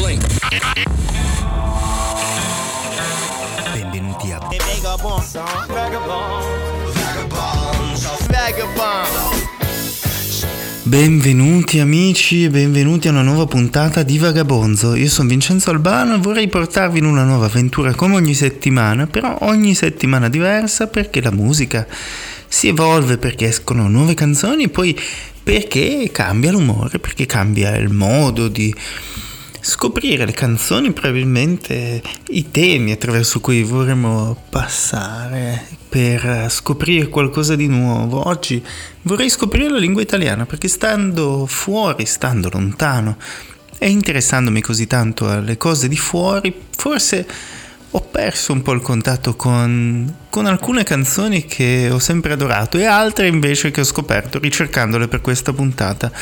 Blink. Benvenuti a Benvenuti amici e benvenuti a una nuova puntata di Vagabonzo. Io sono Vincenzo Albano e vorrei portarvi in una nuova avventura come ogni settimana, però ogni settimana diversa perché la musica si evolve, perché escono nuove canzoni e poi perché cambia l'umore, perché cambia il modo di scoprire le canzoni, probabilmente i temi attraverso cui vorremmo passare per scoprire qualcosa di nuovo. Oggi vorrei scoprire la lingua italiana perché stando fuori, stando lontano e interessandomi così tanto alle cose di fuori, forse ho perso un po' il contatto con, con, alcune canzoni che ho sempre adorato e altre invece che ho scoperto ricercandole per questa puntata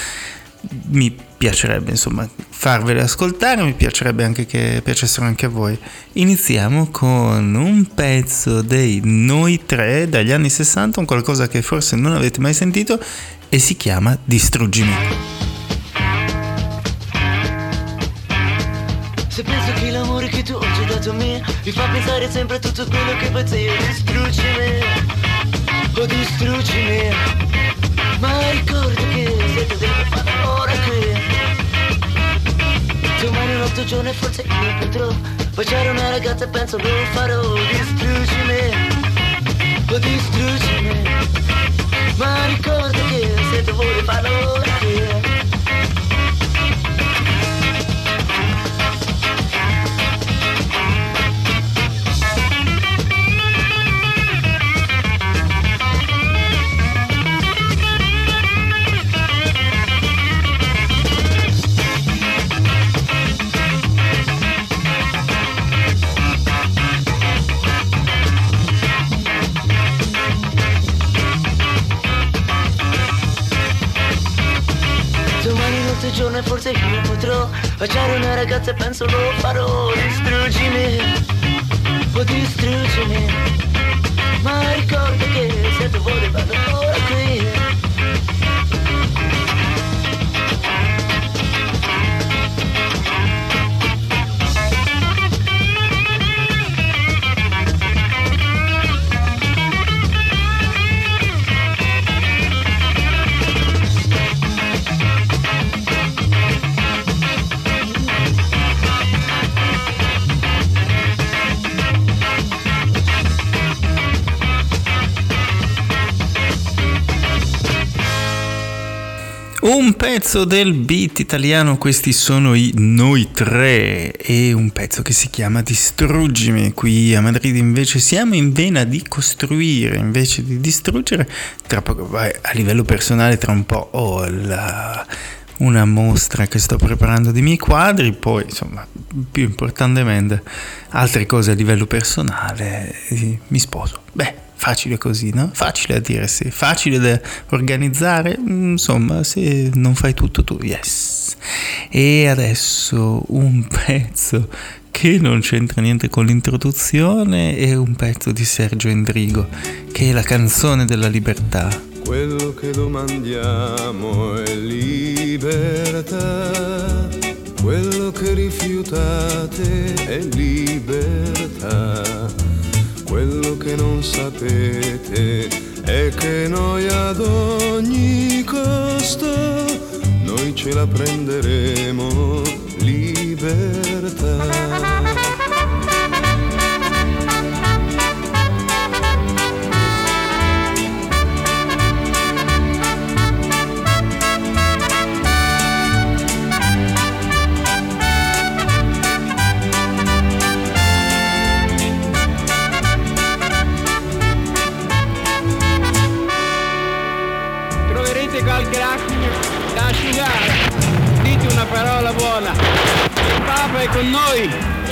mi piacerebbe insomma farvele ascoltare, mi piacerebbe anche che piacessero anche a voi. Iniziamo con un pezzo dei Noi Tre dagli anni 60, un qualcosa che forse non avete mai sentito e si chiama Distruggimi. Se penso che l'amore che tu oggi hai dato a me Mi fa pensare sempre a tutto quello che facevo Distruggimi, oh distruggimi Ma ricordo che siete dentro Domani un altro giorno e forse io potrò Baciare una ragazza e penso lo farò Distruggimi, oh distruggimi Ma ricordo che se tu vuoi farlo ora pezzo del beat italiano, questi sono i Noi Tre e un pezzo che si chiama Distruggimi. Qui a Madrid invece siamo in vena di costruire invece di distruggere. Tra poco, vai, a livello personale, tra un po' ho la, una mostra che sto preparando dei miei quadri, poi insomma, più importantemente, altre cose a livello personale, mi sposo. Beh facile così, no? Facile a dire sì, facile da organizzare, mm, insomma, se non fai tutto tu, yes. E adesso un pezzo che non c'entra niente con l'introduzione è un pezzo di Sergio Endrigo, che è la canzone della libertà. Quello che domandiamo è libertà, quello che rifiutate è libertà non sapete è che noi ad ogni costo noi ce la prenderemo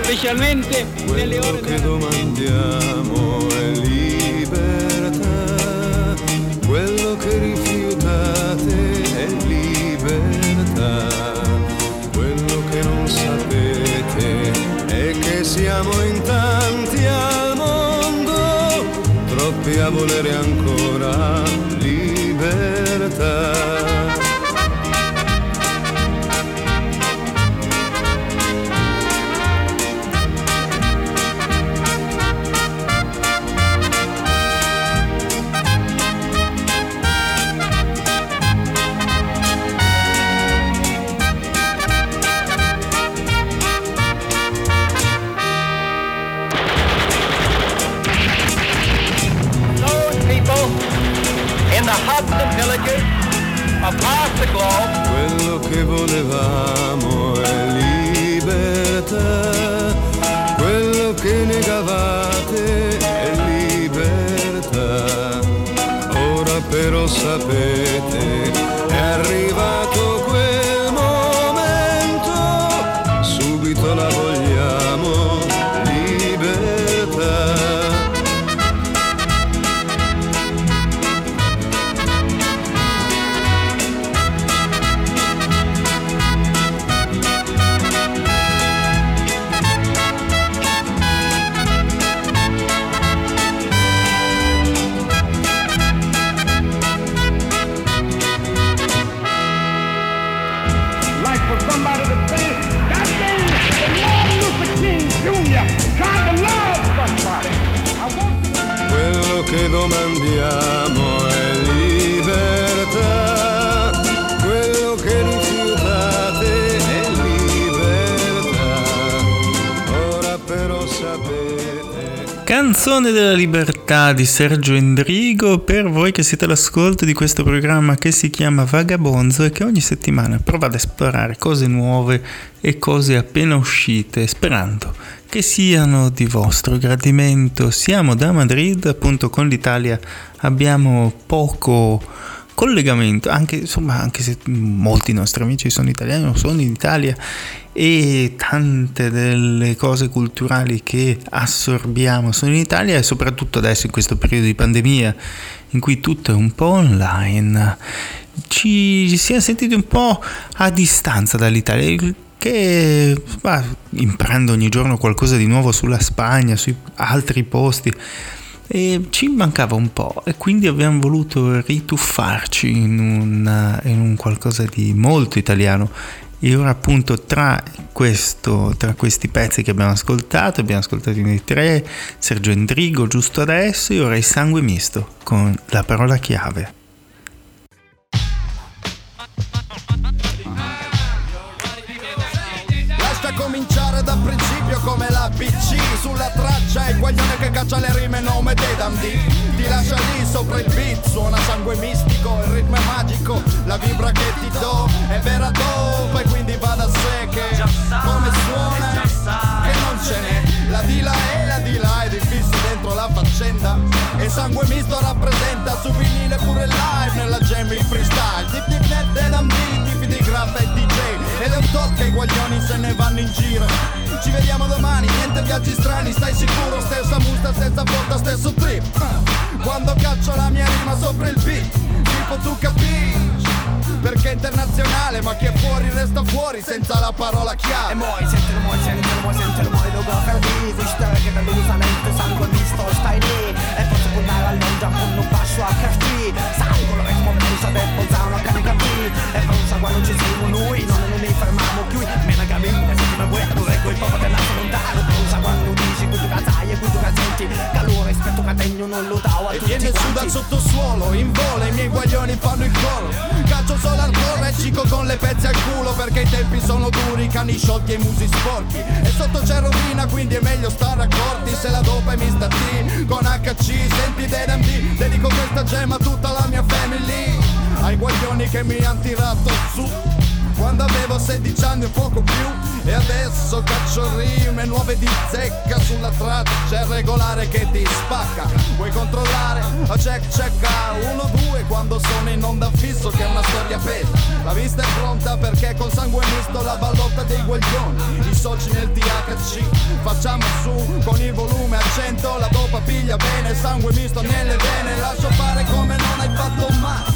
specialmente nelle ore che domandiamo è libertà, quello che rifiutate è libertà, quello che non sapete è che siamo in tanti al mondo, troppi a volere ancora però libertà di Sergio Endrigo per voi che siete all'ascolto di questo programma che si chiama Vagabonzo e che ogni settimana prova ad esplorare cose nuove e cose appena uscite, sperando che siano di vostro gradimento. Siamo da Madrid, appunto con l'Italia abbiamo poco collegamento, anche, insomma, anche se molti nostri amici sono italiani o sono in Italia e tante delle cose culturali che assorbiamo sono in Italia e soprattutto adesso in questo periodo di pandemia in cui tutto è un po' online ci siamo sentiti un po' a distanza dall'Italia che bah, imparando ogni giorno qualcosa di nuovo sulla Spagna, su altri posti e ci mancava un po' e quindi abbiamo voluto rituffarci in, una, in un qualcosa di molto italiano e ora appunto tra, questo, tra questi pezzi che abbiamo ascoltato, abbiamo ascoltato nei tre, Sergio Endrigo giusto adesso e ora il sangue misto con la parola chiave. Sulla traccia il guaglione che caccia le rime nome dei damdi Ti lascia lì sopra il beat Suona sangue mistico, il ritmo è magico La vibra che ti do è vera dopo E quindi va da sé che come suona che non ce n'è. La di là e la di là è difficile dentro la faccenda E sangue misto rappresenta su vinile pure live Nella jam il freestyle. Dip dip net e damdi, tipi di graffa e DJ ed è un tot che i guaglioni se ne vanno in giro Ci vediamo domani, niente viaggi strani, stai sicuro Stessa multa, stessa porta, stesso trip. Quando caccio la mia rima sopra il beat Tipo tu capisci? Perché è internazionale, ma chi è fuori resta fuori senza la parola chiave E moi, sentilo moi, sentilo moi, sentilo moi Lo gofer di Stärke dell'usamento Sangue misto, stai lì. E posso puntare al non giappone un passo a café Sangue, lo ritmo pensa del pozzano carica qui E pensa quando ci siamo noi Non ne mi fermiamo più. Mena cammina, me vuoi Reggo il popolo dell'altro lontano Pensa quando dici Quanto cazzai e quanto cazzenti Calore, rispetto categno non lo davo a E tutti viene su dal sottosuolo, in volo i miei guaglioni fanno il colo Caccio solo al volo e cico con le pezze al culo Perché i tempi sono duri, i cani sciolti e i musi sporchi. E sotto c'è rovina, quindi è meglio stare accorti Se la dopa è Mr. T, con HC, senti DMD Dedico questa gemma a tutta la mia family. Ai guaglioni che mi han tirato su quando avevo 16 anni o poco più. E adesso caccio rime nuove di zecca Sulla traccia è regolare che ti spacca. Vuoi controllare? A check check Uno, due. Quando sono in onda fisso Che è una storia pesa La vista è pronta perché con sangue misto La ballotta dei guaglioni. I soci nel THC Facciamo su con il volume a 100 La dopa piglia bene Sangue misto nelle vene. Lascio fare come non hai fatto mai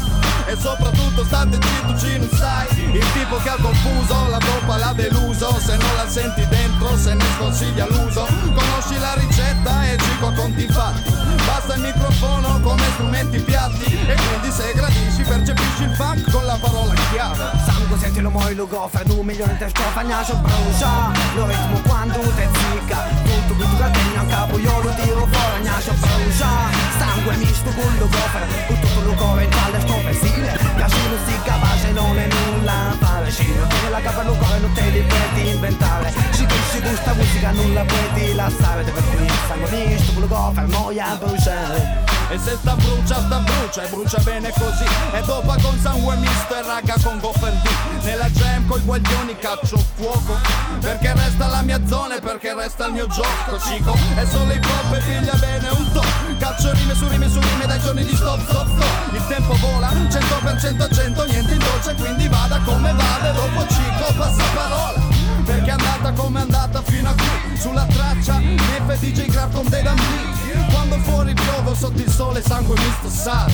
e soprattutto state zitto ci non sai. Il tipo che ha confuso la dopa l'ha deluso. Se non la senti dentro se ne sconsiglia l'uso. Conosci la ricetta e gico a conti fatti Basta il microfono come strumenti piatti. E quindi se gradisci percepisci il funk con la parola chiave. Sangue sentilo moi lo gofer un milione di strofa nasce brucia. Lo ritmo quando te zicca. Tutto tutto categno a capo io lo tiro fuori nasce brucia. Sangue misto con lo gofer Con tutto lo gofer tra le strofe stile. Piace non si capace non è nulla fare Ci non tiene la capa lo cuore non te li puoi inventare. Ci dici questa musica non la puoi lasciare Per cui sangue misto con lo gofer noia brucia E se sta brucia, sta brucia e brucia bene così. E dopo con sangue misto e raga con goffer D Nella jam coi guaglioni caccio fuoco. Perché resta la mia zona e perché resta il mio gioco Cico. È solo hip hop e figlia bene un to. Caccio rime su rime su rime dai giorni di stop stop stop. Il tempo vola 100% a 100 niente in dolce quindi vada come vada. E dopo Cico passa parola. Perché è andata come è andata fino a qui. Sulla traccia Nefe DJ Grafton dei Dambini Quando fuori piove sotto il sole sangue misto sale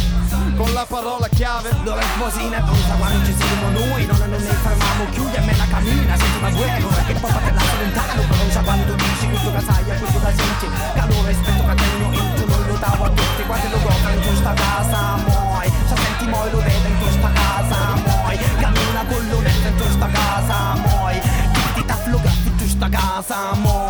Con la parola chiave. Dove sposina brucia quando ci siamo noi. Non, ne fermiamo più e me la cammina Sento una guerra perché poi per la lontano Pronuncia quando dici questo e questo senti Calore rispetto che tengo in tu non lo davo a tutti. Quanti lo goffano in questa casa moi Se senti moi lo vedo in questa casa moi Cammina con l'onetta in questa casa moi Ti ta floga in questa casa moi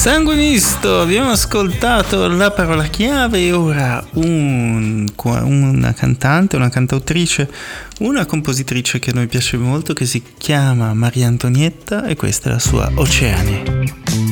Sangue misto, abbiamo ascoltato la parola chiave e ora un- una cantante, una cantautrice, una compositrice che a noi piace molto che si chiama Maria Antonietta e questa è la sua Oceani.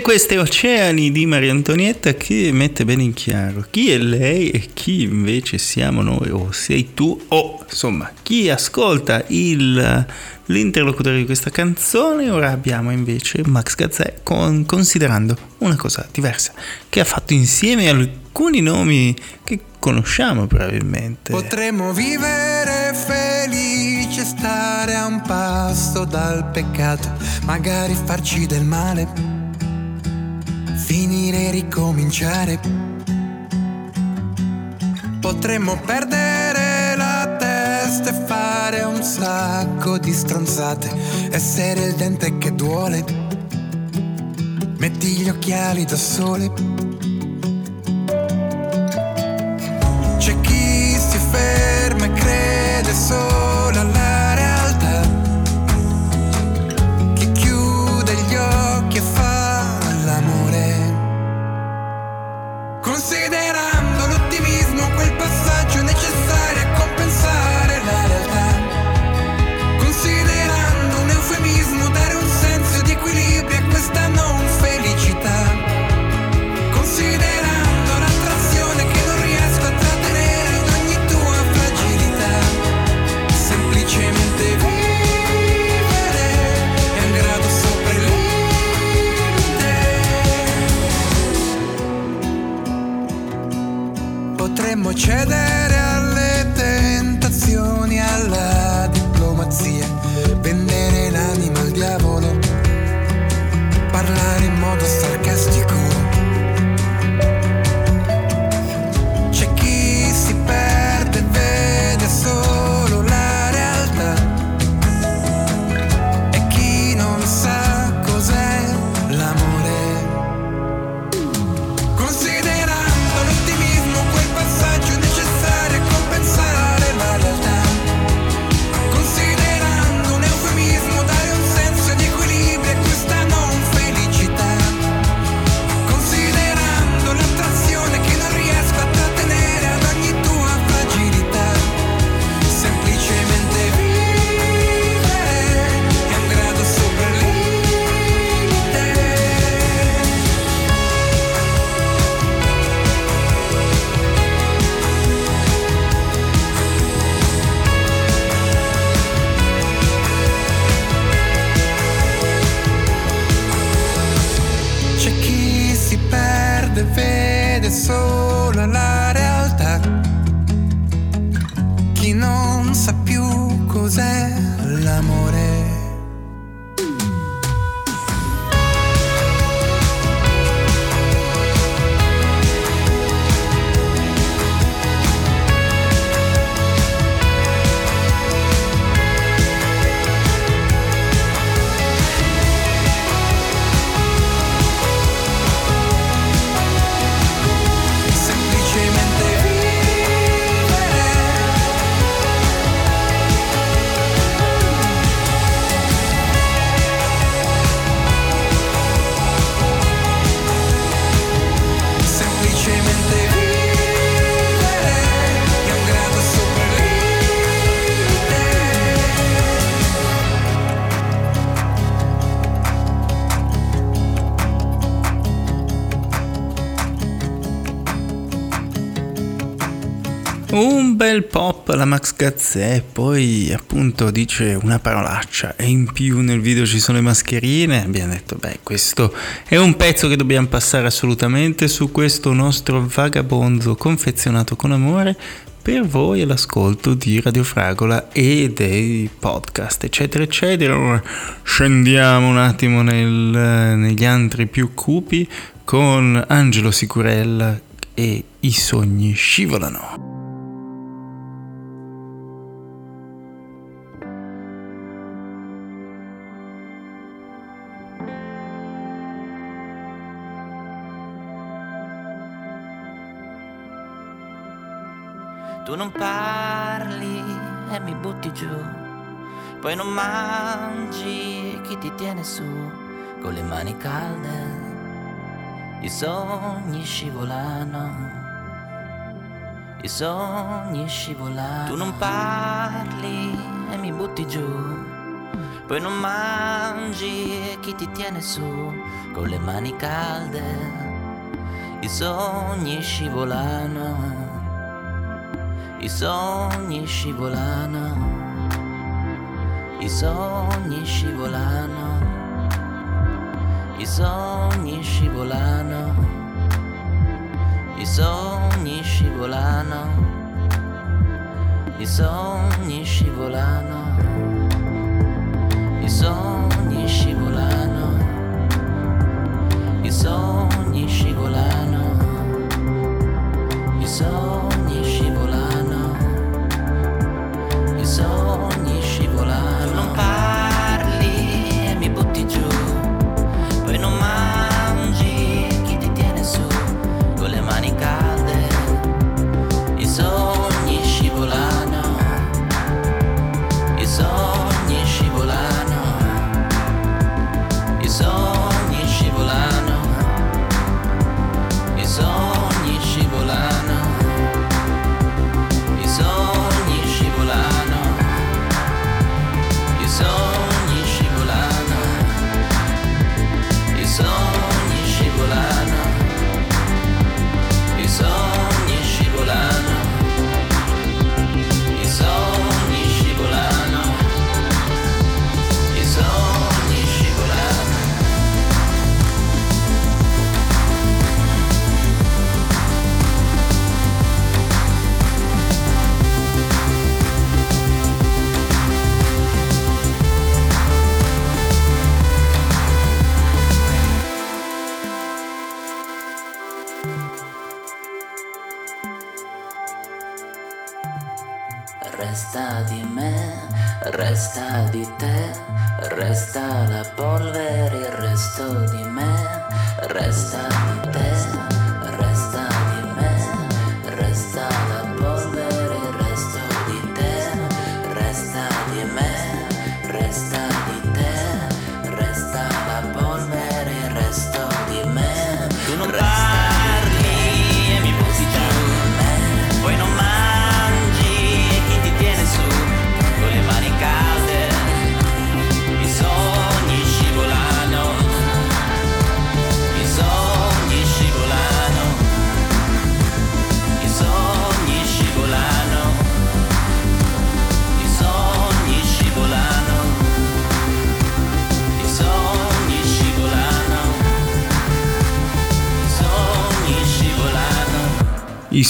Queste oceani di Maria Antonietta che mette bene in chiaro chi è lei e chi invece siamo noi, o sei tu, o insomma chi ascolta il, l'interlocutore di questa canzone. Ora abbiamo invece Max Gazzè con, considerando una cosa diversa che ha fatto insieme alcuni nomi che conosciamo probabilmente. Potremmo vivere felici stare a un passo dal peccato, magari farci del male, e ricominciare. Potremmo perdere la testa e fare un sacco di stronzate, essere il dente che duole. Metti gli occhiali da sole. Bel pop alla Max Gazzè, poi appunto dice una parolaccia e in più nel video ci sono le mascherine. Abbiamo detto, beh, questo è un pezzo che dobbiamo passare assolutamente su questo nostro vagabonzo confezionato con amore per voi all'ascolto di Radio Fragola e dei podcast, eccetera, eccetera. Scendiamo un attimo nel- negli antri più cupi con Angelo Sicurella e i sogni scivolano. Giù, poi non mangi chi ti tiene su con le mani calde. I sogni scivolano, i sogni scivolano. Tu non parli e mi butti giù, poi non mangi chi ti tiene su con le mani calde. I sogni scivolano i sogni scivolano, i sogni scivolano, i sogni scivolano, i sogni scivolano, i sogni scivolano, i sogni scivolano, i sogni scivolano, i sogni scivolano, i sogni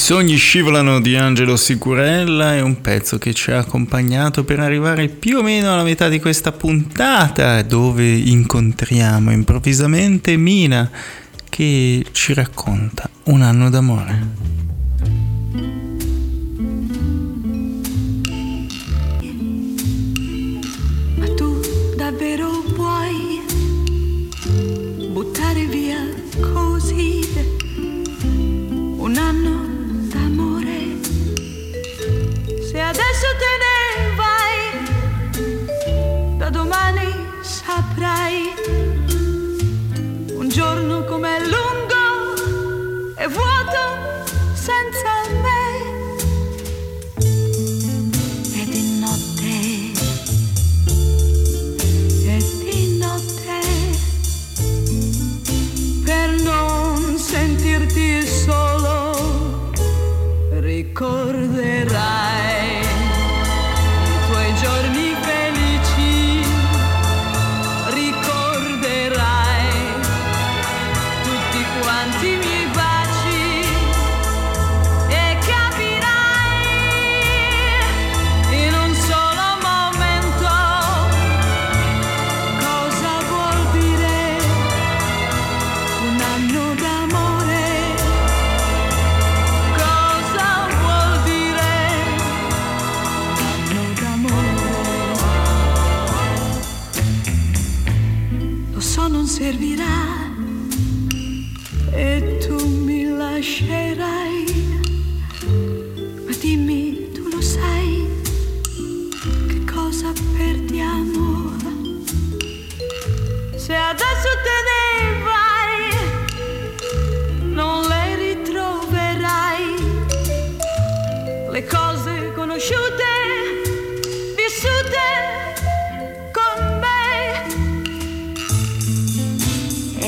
Sogni scivolano di Angelo Sicurella è un pezzo che ci ha accompagnato per arrivare più o meno alla metà di questa puntata dove incontriamo improvvisamente Mina che ci racconta un anno d'amore. Ma tu davvero vuoi buttare via così un anno saprai. Un giorno com'è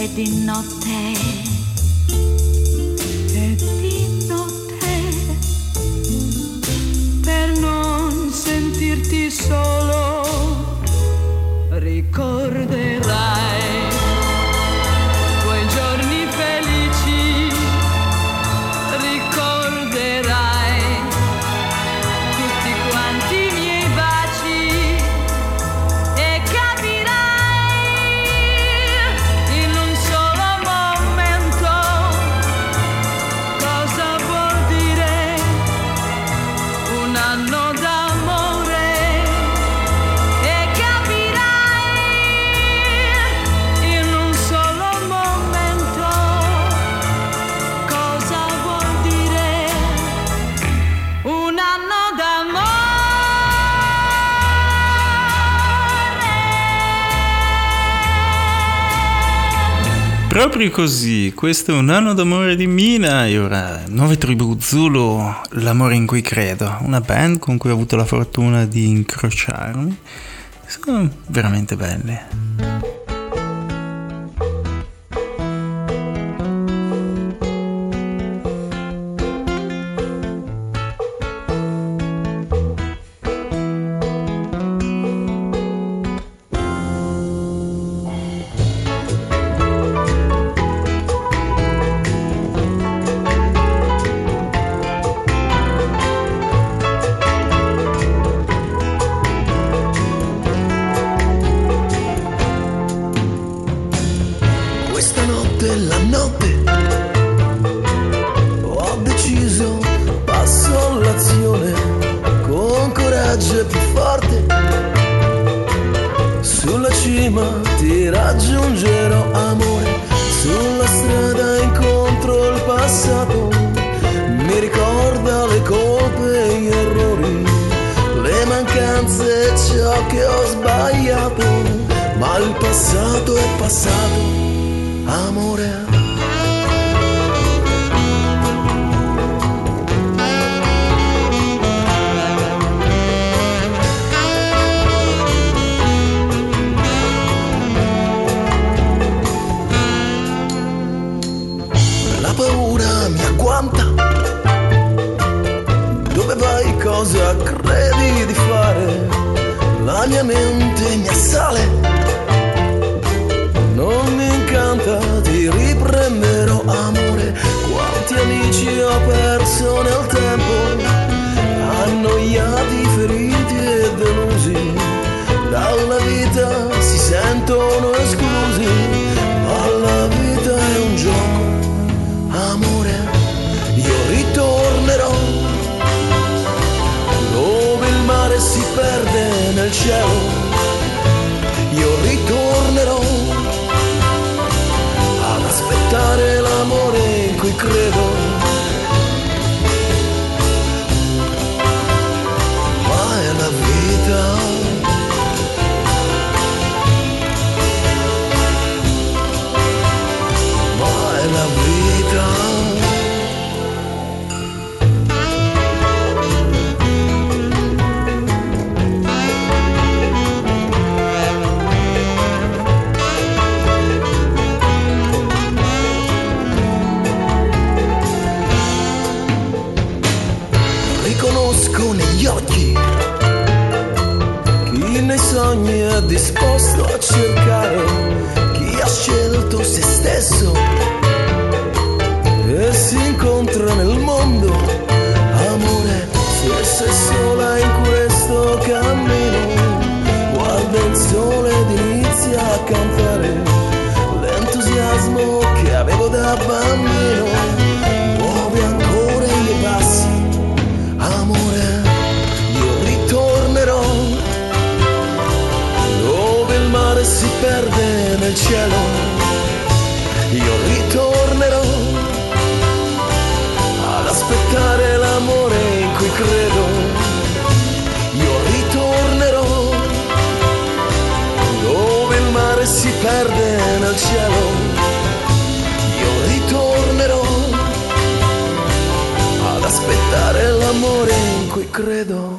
ed di notte. Proprio così, questo è un anno d'amore di Mina e ora Nuove Tribù Zulu, l'amore in cui credo, una band con cui ho avuto la fortuna di incrociarmi. Sono veramente belle. Coraggio più forte. Sulla cima ti raggiungerò, amore. Sulla strada incontro il passato. Mi ricorda le colpe e gli errori, le mancanze e ciò che ho sbagliato. Ma il passato è passato amore. La mia mente mi assale non mi incanta, ti riprenderò amore. Quanti amici ho perso nel tempo, perde negli occhi. Chi nei sogni è disposto a cercare, chi ha scelto se stesso? E si incontra nel mondo. Amore, se sei nel cielo. Io ritornerò ad aspettare l'amore in cui credo. Io ritornerò dove il mare si perde nel cielo. Io ritornerò ad aspettare l'amore in cui credo.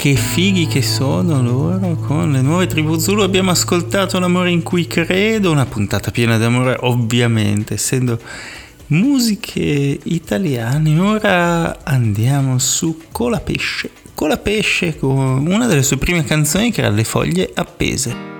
Che fighi che sono loro, con le nuove tribù Zulu abbiamo ascoltato l'amore in cui credo, una puntata piena d'amore ovviamente, essendo musiche italiane. Ora andiamo su Colapesce. Colapesce con una delle sue prime canzoni che era Le foglie appese.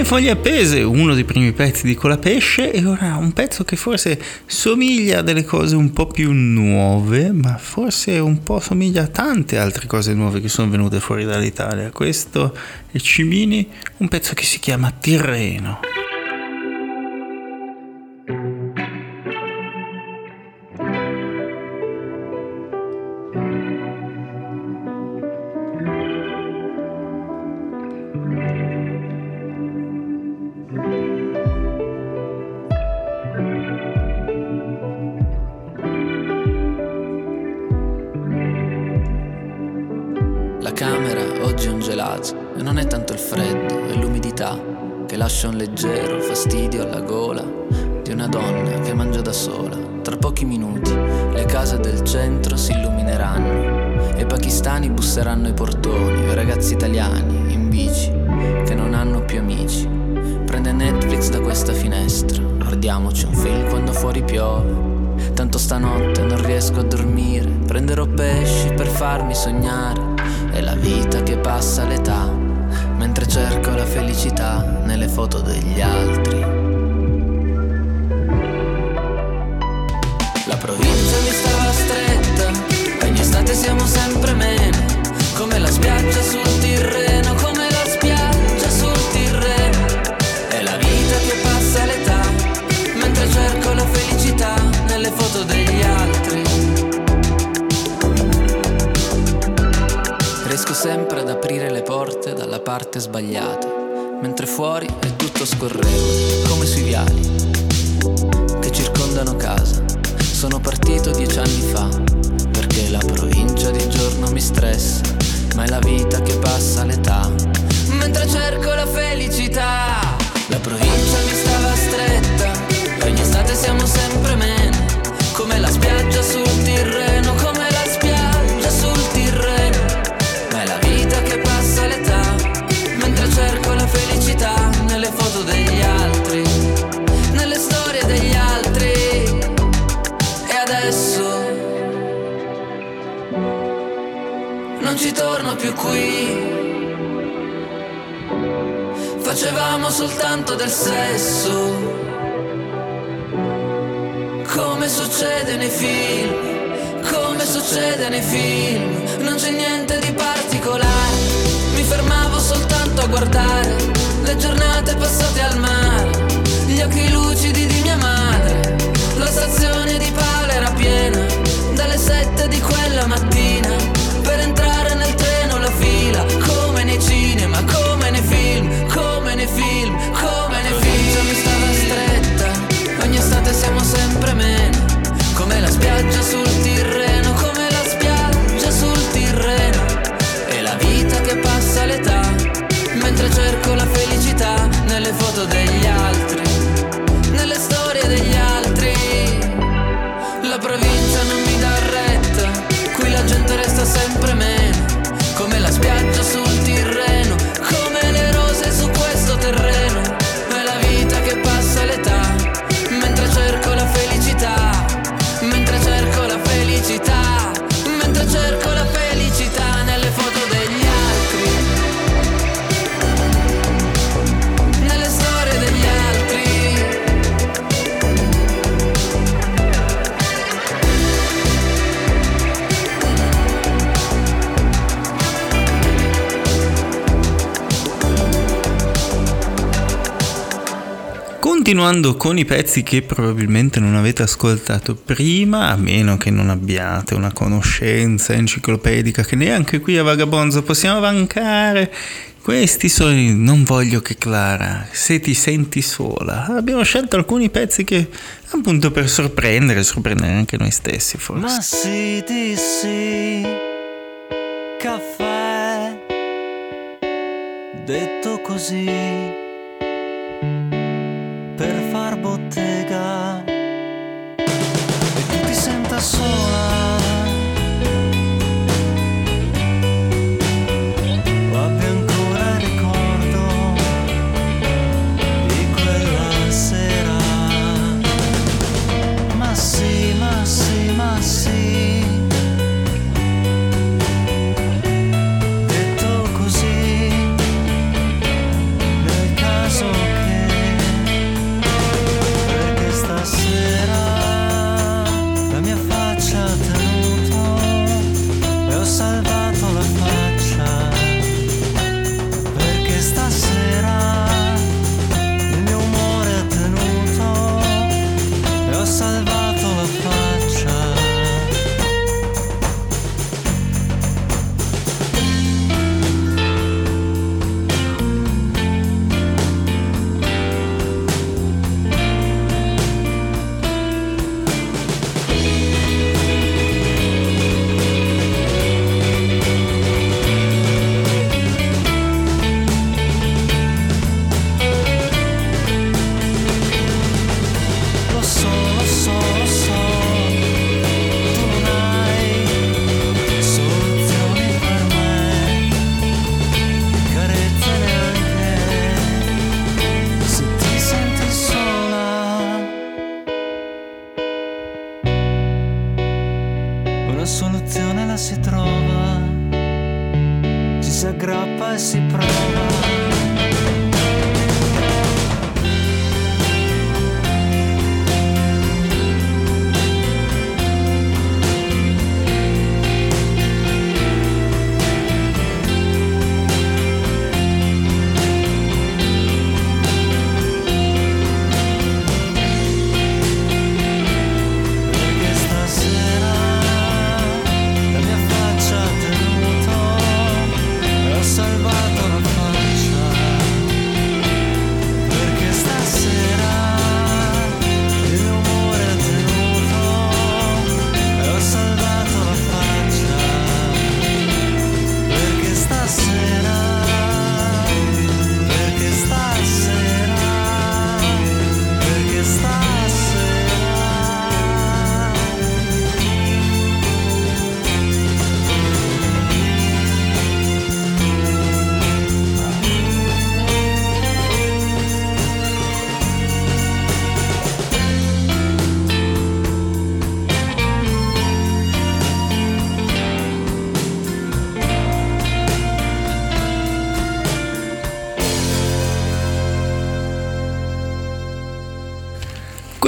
Le foglie appese, uno dei primi pezzi di Colapesce e ora un pezzo che forse somiglia a delle cose un po' più nuove, ma forse un po' somiglia a tante altre cose nuove che sono venute fuori dall'Italia. Questo è Cimini, un pezzo che si chiama Tirreno. La camera oggi è un gelato e non è tanto il freddo, è l'umidità che lascia un leggero fastidio alla gola di una donna che mangia da sola. Tra pochi minuti le case del centro si illumineranno e i pakistani busseranno ai portoni, i ragazzi italiani in bici che non hanno più amici. Prende Netflix da questa finestra, guardiamoci un film quando fuori piove. Tanto stanotte non riesco a dormire, prenderò pesci per farmi sognare. La vita che passa l'età, mentre cerco la felicità nelle foto degli altri. La provincia mi stava stretta, ogni estate siamo sempre meno, come la spiaggia sul Tirreno, Riesco sempre ad aprire le porte dalla parte sbagliata, mentre fuori è tutto scorrevole, come sui viali che circondano casa. Sono partito dieci anni fa, perché la provincia di giorno mi stressa, ma è la vita che passa l'età, mentre cerco la felicità. La provincia mi stava stretta, ogni estate siamo sempre meno, come la spiaggia sul Tirreno, come nelle foto degli altri, nelle storie degli altri. E adesso non ci torno più qui. Facevamo soltanto del sesso, come succede nei film, come succede nei film, non c'è niente di particolare, mi fermavo soltanto a guardare le giornate passate al mare, gli occhi lucidi di mia madre, la stazione di Paola era piena, dalle sette di quella mattina, per entrare nel treno la fila, come nei cinema, come nei film, come nei film, come nei film, mi stava stretta, ogni estate siamo sempre meno, come la spiaggia sul Tirreno, mentre cerco la felicità nelle foto degli altri, nelle storie degli altri. La provincia non mi dà retta, qui la gente resta sempre meno, Continuando con i pezzi che probabilmente non avete ascoltato prima, a meno che non abbiate una conoscenza enciclopedica che neanche qui a Vagabonzo possiamo vancare, questi sono i Non voglio che Clara, se ti senti sola. Abbiamo scelto alcuni pezzi che appunto per sorprendere, sorprendere anche noi stessi forse. Ma sì, di sì, caffè, detto così,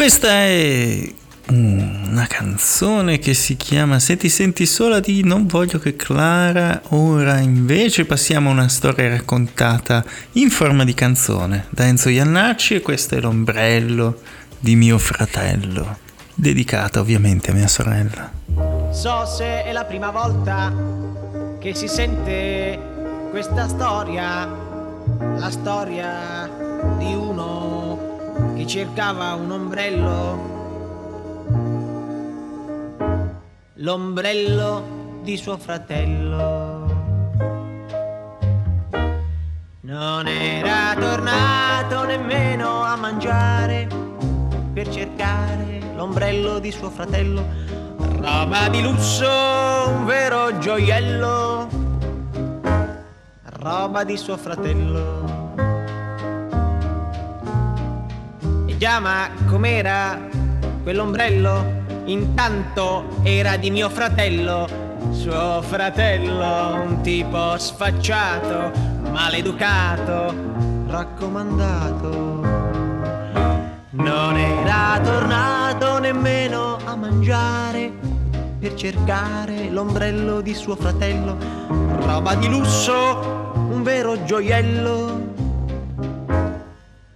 Questa è una canzone che si chiama Se ti senti sola di Non voglio che Clara. Ora invece passiamo a una storia raccontata in forma di canzone da Enzo Iannacci e questo è l'ombrello di mio fratello, dedicata ovviamente a mia sorella. So se è la prima volta che si sente questa storia, la storia di uno che cercava un ombrello, l'ombrello di suo fratello. Non era tornato nemmeno a mangiare per cercare l'ombrello di suo fratello. Roba di lusso, un vero gioiello. Roba di suo fratello. E già, ma com'era quell'ombrello? Intanto era di mio fratello, suo fratello, un tipo sfacciato, maleducato, raccomandato. Non era tornato nemmeno a mangiare per cercare l'ombrello di suo fratello. Roba di lusso, un vero gioiello.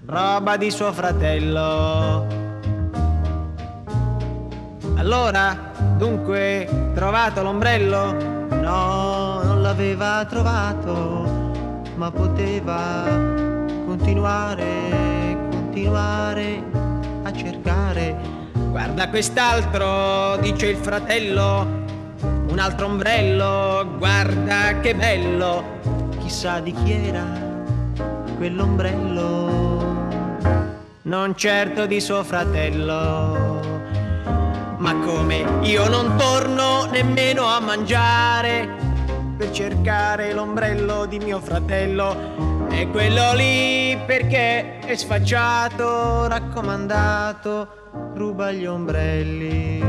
Roba di suo fratello. Allora, dunque, trovato l'ombrello? No, non l'aveva trovato, ma poteva continuare, continuare a cercare. Guarda quest'altro, dice il fratello, un altro ombrello, guarda che bello. Chissà di chi era quell'ombrello. Non certo di suo fratello. Ma come io non torno nemmeno a mangiare per cercare l'ombrello di mio fratello. E quello lì perché è sfacciato, raccomandato, ruba gli ombrelli.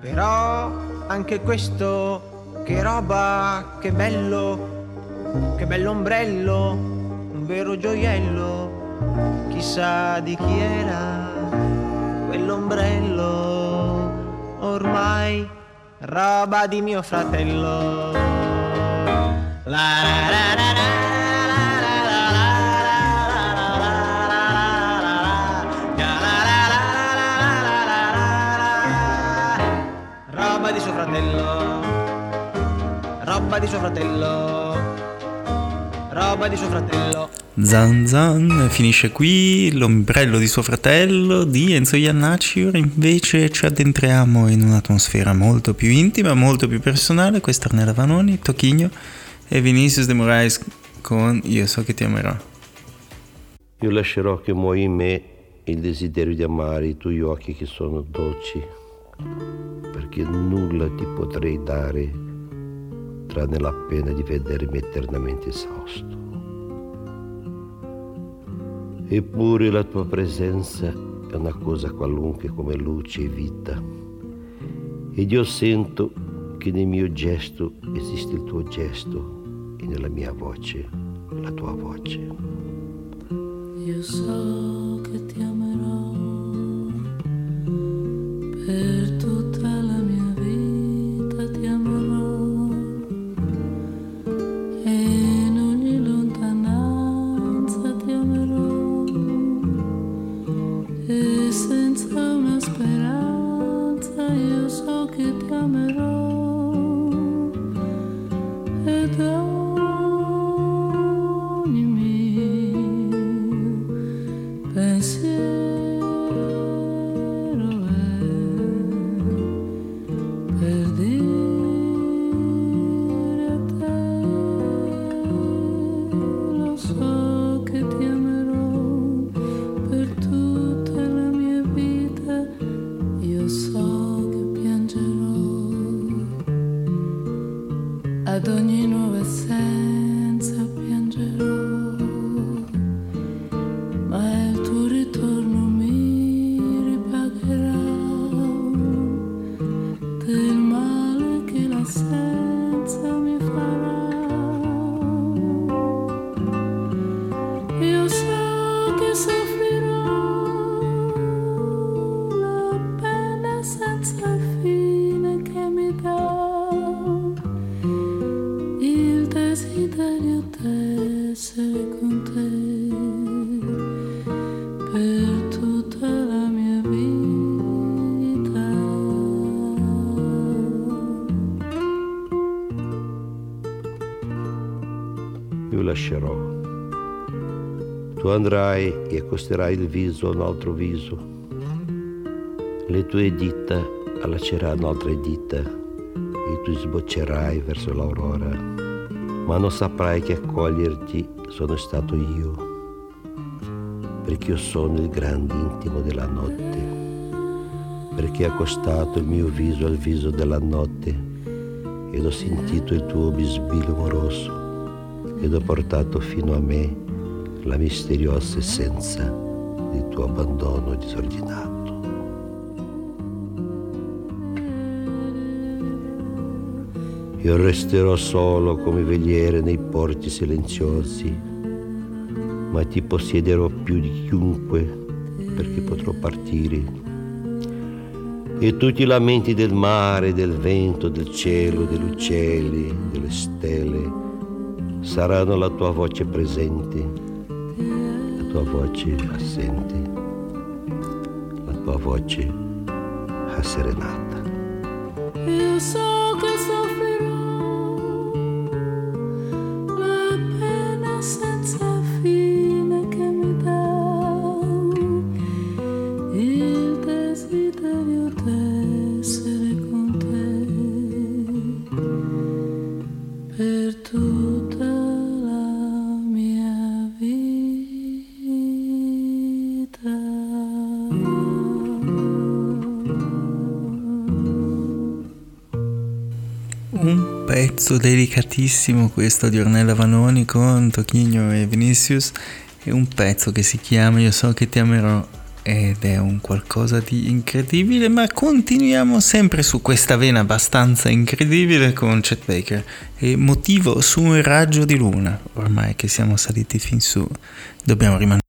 Però anche questo, che roba, che bello, che bell'ombrello, vero gioiello, chissà di chi era quell'ombrello ormai roba di mio fratello. La la la la. Roba di suo fratello, roba di suo fratello, roba di suo fratello. Zan Zan finisce qui l'ombrello di suo fratello di Enzo Iannacci. Ora invece ci addentriamo in un'atmosfera molto più intima, molto più personale. Questa è Ornella Vanoni, Tocchigno e Vinicius de Moraes con Io so che ti amerò. Io lascerò che muoia in me il desiderio di amare i tuoi occhi che sono dolci, perché nulla ti potrei dare tranne la pena di vedermi eternamente esausto. Eppure la tua presenza è una cosa qualunque come luce e vita. Ed io sento che nel mio gesto esiste il tuo gesto e nella mia voce la tua voce. Io so che ti amerò per tutta io andrai e accosterai il viso a un altro viso. Le tue dita allaceranno altre dita e tu sboccerai verso l'aurora. Ma non saprai che accoglierti sono stato io, perché io sono il grande intimo della notte, perché ho accostato il mio viso al viso della notte ed ho sentito il tuo bisbiglio amoroso ed ho portato fino a me la misteriosa essenza del tuo abbandono disordinato. Io resterò solo come veliere nei porti silenziosi, ma ti possiederò più di chiunque perché potrò partire. E tutti i lamenti del mare, del vento, del cielo, degli uccelli, delle stelle, saranno la tua voce presente, tua voce assente, la tua voce asserenata. Io so pezzo delicatissimo questo di Ornella Vanoni con Tocchigno e Vinicius. È un pezzo che si chiama Io so che ti amerò ed è un qualcosa di incredibile ma continuiamo sempre su questa vena abbastanza incredibile con Chet Baker. E motivo su un raggio di luna ormai che siamo saliti fin su dobbiamo rimanere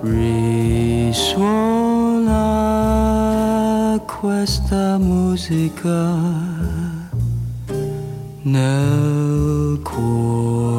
Risuona questa musica? Nel cuore.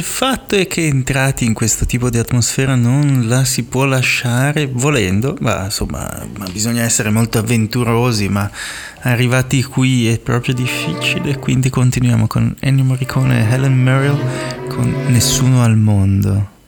Il fatto è che entrati in questo tipo di atmosfera non la si può lasciare volendo, ma insomma, ma bisogna essere molto avventurosi, ma arrivati qui è proprio difficile, quindi continuiamo con Ennio Morricone e Helen Merrill con Nessuno al mondo.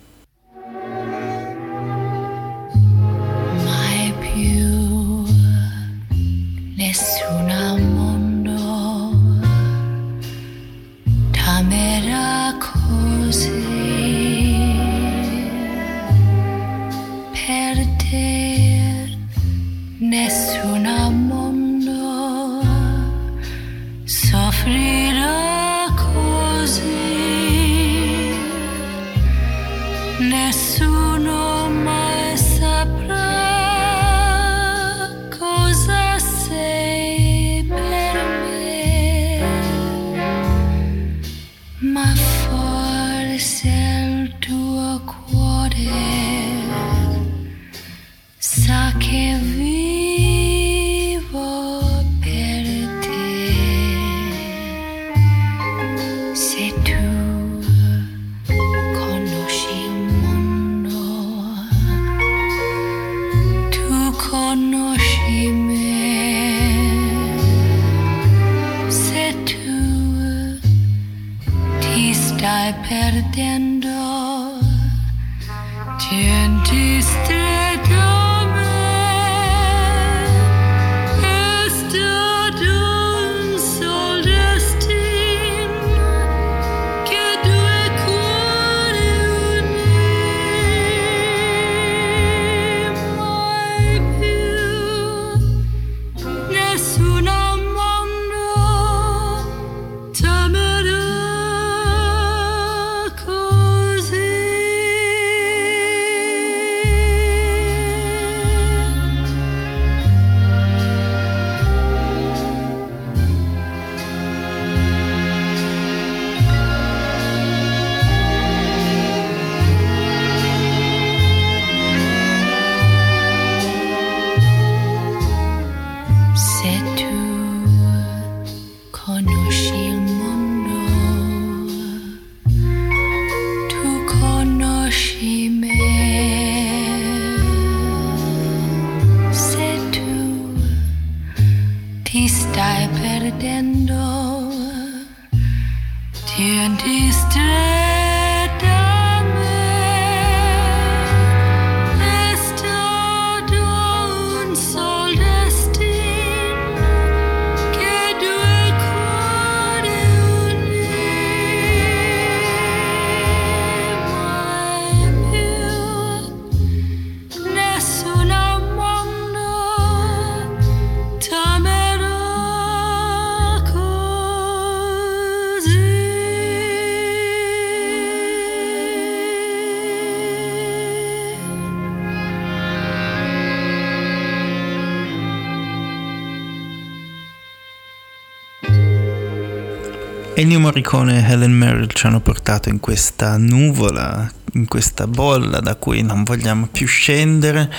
Morricone e Helen Merrill ci hanno portato in questa nuvola, in questa bolla da cui non vogliamo più scendere,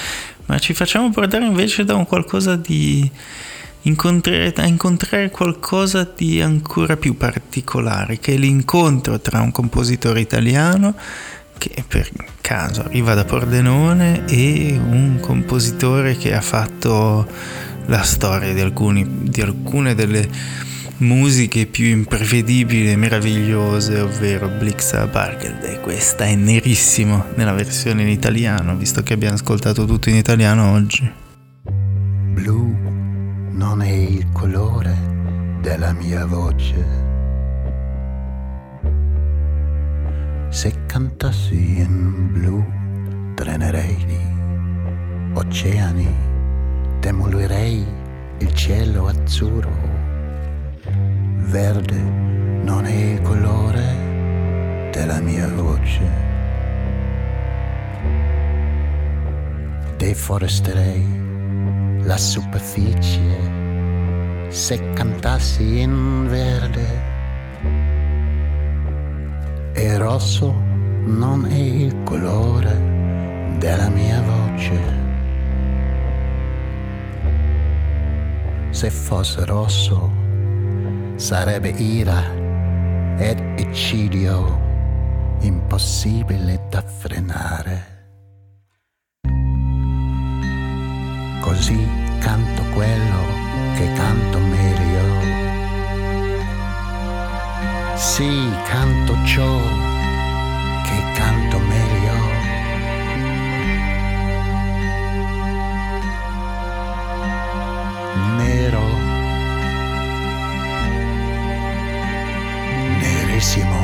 ma ci facciamo portare invece da un qualcosa di incontrare, a incontrare qualcosa di ancora più particolare, che è l'incontro tra un compositore italiano che per caso arriva da Pordenone e un compositore che ha fatto la storia di, alcuni, di alcune delle musiche più imprevedibili e meravigliose, ovvero Blixa. E questa è nerissimo nella versione in italiano, visto che abbiamo ascoltato tutto in italiano oggi. Blu non è il colore della mia voce. Se cantassi in blu, trenerei di oceani, demolirei il cielo azzurro. Verde non è il colore della mia voce. Deforesterei la superficie se cantassi in verde. E rosso non è il colore della mia voce. Se fosse rosso sarebbe ira ed eccidio impossibile da frenare. Così canto quello che canto meglio. Sì, canto ciò che canto nerissimo.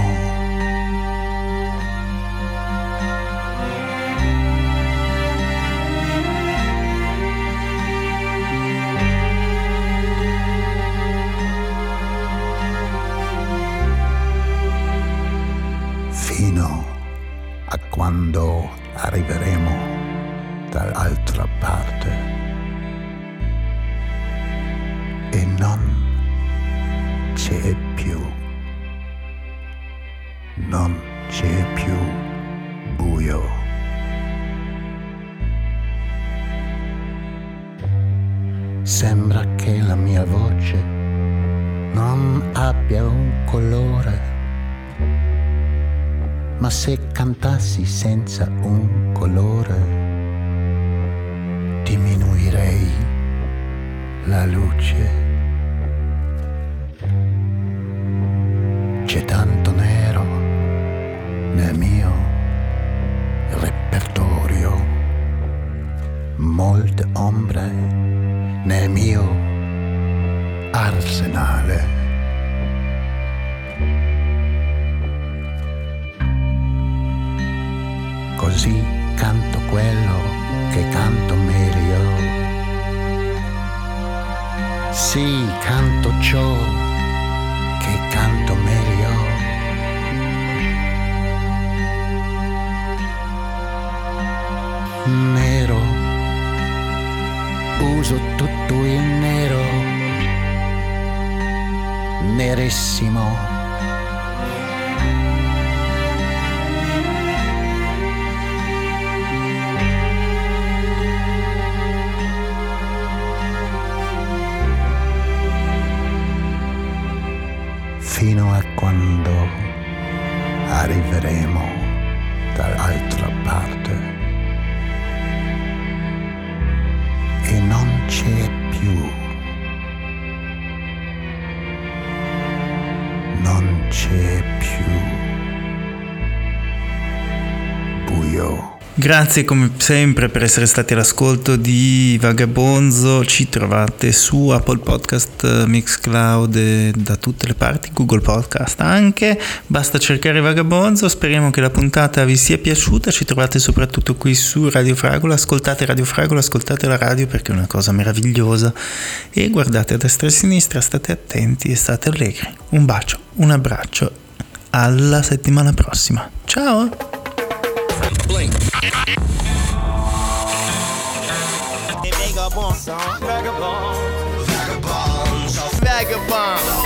Molte ombre nel mio arsenale. Così canto quello che canto meglio. Sì, canto ciò che canto uso tutto il nero, nerissimo. fino a quando arriveremo dall'altra parte Grazie come sempre per essere stati all'ascolto di Vagabonzo, ci trovate su Apple Podcast, Mixcloud da tutte le parti, Google Podcast anche, basta cercare Vagabonzo, speriamo che la puntata vi sia piaciuta, ci trovate soprattutto qui su Radio Fragola, ascoltate Radio Fragola, ascoltate la radio perché è una cosa meravigliosa. E guardate a destra e a sinistra, state attenti e state allegri. Un bacio, un abbraccio, alla settimana prossima, ciao! Blink. Vagabonds, vagabonds, vagabonds.